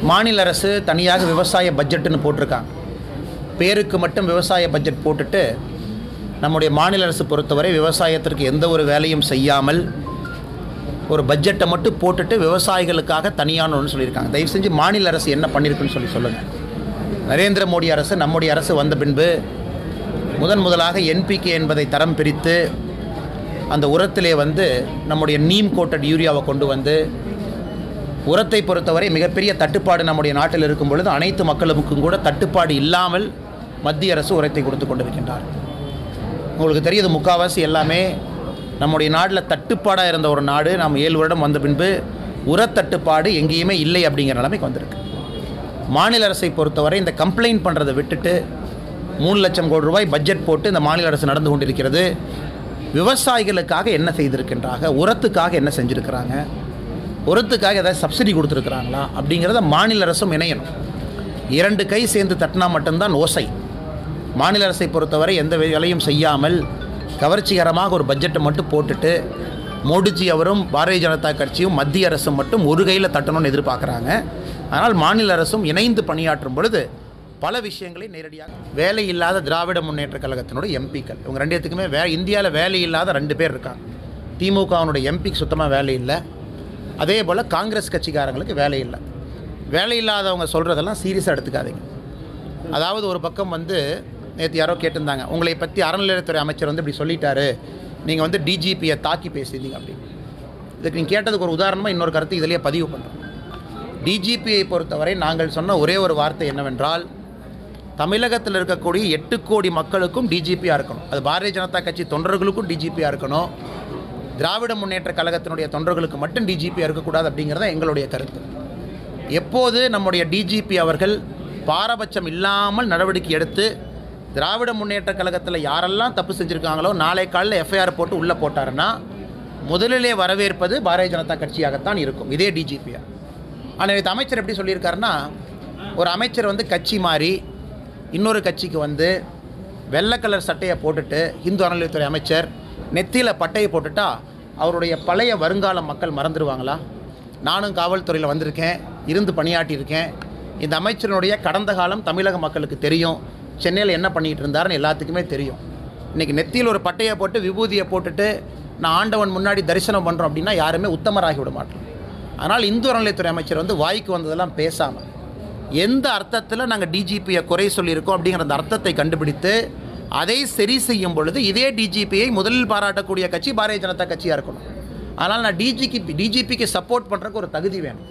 மாநில அரசு தனியாக விவசாய பட்ஜெட்டுன்னு போட்டிருக்காங்க. பேருக்கு மட்டும் விவசாய பட்ஜெட் போட்டுட்டு நம்முடைய மாநில அரசு பொறுத்தவரை விவசாயத்திற்கு எந்த ஒரு வேலையும் செய்யாமல் ஒரு பட்ஜெட்டை மட்டும் போட்டுட்டு விவசாயிகளுக்காக தனியான ஒன்று சொல்லியிருக்காங்க. தயவு செஞ்சு மாநில அரசு என்ன பண்ணியிருக்குன்னு சொல்லி சொல்லுங்கள் நரேந்திர மோடி அரசு நம்முடைய அரசு வந்த பின்பு முதன் முதலாக என்பிகே என்பதை தரம் பிரித்து அந்த உரத்திலே வந்து நம்முடைய நீம் கோட்டட் யூரியாவை கொண்டு வந்து உரத்தை பொறுத்தவரை மிகப்பெரிய தட்டுப்பாடு நம்முடைய நாட்டில் இருக்கும் பொழுது அனைத்து மக்களுக்கும் கூட தட்டுப்பாடு இல்லாமல் மத்திய அரசு உரத்தை கொடுத்து கொண்டிருக்கின்றார். உங்களுக்கு தெரியுது முக்காவாசி எல்லாமே நம்முடைய நாட்டில் தட்டுப்பாடாக இருந்த ஒரு நாடு. நாம் ஏழு வருடம் வந்த பின்பு உரத்தட்டுப்பாடு எங்கேயுமே இல்லை அப்படிங்கிற நிலைமைக்கு வந்திருக்கு. மாநில அரசை பொறுத்தவரை இந்த கம்ப்ளைண்ட் பண்ணுறதை விட்டுட்டு மூணு லட்சம் கோடி ரூபாய் பட்ஜெட் போட்டு இந்த மாநில அரசு நடந்து கொண்டிருக்கிறது. விவசாயிகளுக்காக என்ன செய்திருக்கின்றாங்க? உரத்துக்காக என்ன செஞ்சுருக்கிறாங்க? உரத்துக்காக ஏதாவது சப்சிடி கொடுத்துருக்குறாங்களா? அப்படிங்கிறத மாநில அரசும் இணையணும். இரண்டு கை சேர்ந்து தட்டினா மட்டும்தான் ஓசை. மாநில அரசை பொறுத்தவரை எந்த வேலையும் செய்யாமல் கவர்ச்சிகரமாக ஒரு பட்ஜெட்டை மட்டும் போட்டுட்டு மோடிஜி அவரும் பாரதிய ஜனதா கட்சியும் மத்திய அரசும் மட்டும் ஒரு கையில் தட்டணும்னு எதிர்பார்க்குறாங்க. ஆனால் மாநில அரசும் இணைந்து பணியாற்றும் பொழுது பல விஷயங்களை நேரடியாக வேலை இல்லாத திராவிட முன்னேற்ற கழகத்தினுடைய எம்பிக்கள் இவங்க ரெண்டு இடத்துக்குமே வே இந்தியாவில் வேலை இல்லாத ரெண்டு பேர் இருக்காங்க. திமுகவினுடைய எம்பிக்கு சுத்தமாக வேலை இல்லை. அதே போல் காங்கிரஸ் கட்சிக்காரங்களுக்கு வேலை இல்லை. வேலை இல்லாதவங்க சொல்கிறதெல்லாம் சீரியஸாக எடுத்துக்காதீங்க. அதாவது ஒரு பக்கம் வந்து நேற்று யாரோ கேட்டிருந்தாங்க உங்களை பற்றி அறநிலையத்துறை அமைச்சர் வந்து இப்படி சொல்லிட்டாரு. நீங்கள் வந்து டிஜிபியை தாக்கி பேசியிருந்தீங்க அப்படின்னு. இதுக்கு நீங்கள் கேட்டதுக்கு ஒரு உதாரணமாக இன்னொரு கருத்து இதிலேயே பதிவு பண்ணுறோம் டிஜிபியை பொறுத்தவரை நாங்கள் சொன்ன ஒரே ஒரு வார்த்தை என்னவென்றால் தமிழகத்தில் இருக்கக்கூடிய எட்டு கோடி மக்களுக்கும் டிஜிபியாக இருக்கணும். அது பாரதிய ஜனதா கட்சி தொண்டர்களுக்கும் டிஜிபியாக இருக்கணும். திராவிட முன்னேற்ற கழகத்தினுடைய தொண்டர்களுக்கு மட்டும் டிஜிபியாக இருக்கக்கூடாது அப்படிங்கிறத எங்களுடைய கருத்து. எப்போது நம்முடைய டிஜிபி அவர்கள் பாரபட்சம் இல்லாமல் நடவடிக்கை எடுத்து திராவிட முன்னேற்ற கழகத்தில் யாரெல்லாம் தப்பு செஞ்சுருக்காங்களோ நாளை காலையில் எஃப்ஐஆர் போட்டு உள்ளே போட்டாருன்னா முதலிலே வரவேற்பது பாரதிய ஜனதா கட்சியாகத்தான் இருக்கும். இதே டிஜிபியாக ஆனால் இது அமைச்சர் எப்படி சொல்லியிருக்காருன்னா ஒரு அமைச்சர் வந்து கட்சி மாறி இன்னொரு கட்சிக்கு வந்து வெள்ளை கலர் சட்டையை போட்டுட்டு இந்து அறநிலையத்துறை அமைச்சர் நெத்தியில் பட்டையை போட்டுட்டா அவருடைய பழைய வருங்கால மக்கள் மறந்துடுவாங்களா நானும் காவல்துறையில் வந்திருக்கேன் இருந்து பணியாற்றியிருக்கேன். இந்த அமைச்சரினுடைய கடந்த காலம் தமிழக மக்களுக்கு தெரியும். சென்னையில் என்ன பண்ணிகிட்டு இருந்தாருன்னு எல்லாத்துக்குமே தெரியும். இன்றைக்கி நெத்தியில் ஒரு பட்டையை போட்டு விபூதியை போட்டுட்டு நான் ஆண்டவன் முன்னாடி தரிசனம் பண்ணுறோம் அப்படின்னா யாருமே உத்தமராகி விட மாட்டோம். அதனால் இந்து அறநிலையத்துறை அமைச்சர் வந்து வாய்க்கு வந்ததெல்லாம் பேசாமல் எந்த அர்த்தத்தில் நாங்கள் டிஜிபியை குறை சொல்லியிருக்கோம் அப்படிங்கிற அந்த அர்த்தத்தை கண்டுபிடித்து அதை சரி செய்யும் பொழுது இதே டிஜிபியை முதலில் பாராட்டக்கூடிய கட்சி பாரதிய ஜனதா கட்சியாக இருக்கணும். அதனால் நான் டிஜிக்கு டிஜிபிக்கு சப்போர்ட் பண்ணுறக்கு ஒரு தகுதி வேணும்.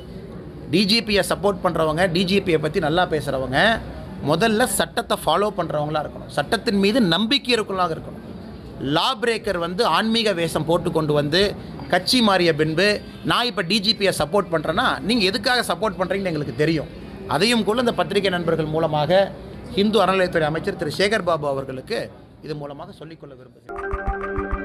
டிஜிபியை சப்போர்ட் பண்ணுறவங்க டிஜிபியை பற்றி நல்லா பேசுகிறவங்க முதல்ல சட்டத்தை ஃபாலோ பண்ணுறவங்களா இருக்கணும். சட்டத்தின் மீது நம்பிக்கை இருக்கலாக இருக்கணும். லா பிரேக்கர் வந்து ஆன்மீக வேஷம் போட்டு கொண்டு வந்து கட்சி மாறிய பின்பு நான் இப்போ டிஜிபியை சப்போர்ட் பண்ணுறேன்னா நீங்கள் எதுக்காக சப்போர்ட் பண்ணுறீங்கன்னு எங்களுக்கு தெரியும். அதையும் கூட இந்த பத்திரிகை நண்பர்கள் மூலமாக இந்து அறநிலையத்துறை அமைச்சர் திரு சேகர் பாபு அவர்களுக்கு இது மூலமாக சொல்லிக்கொள்ள விரும்புகிறேன்.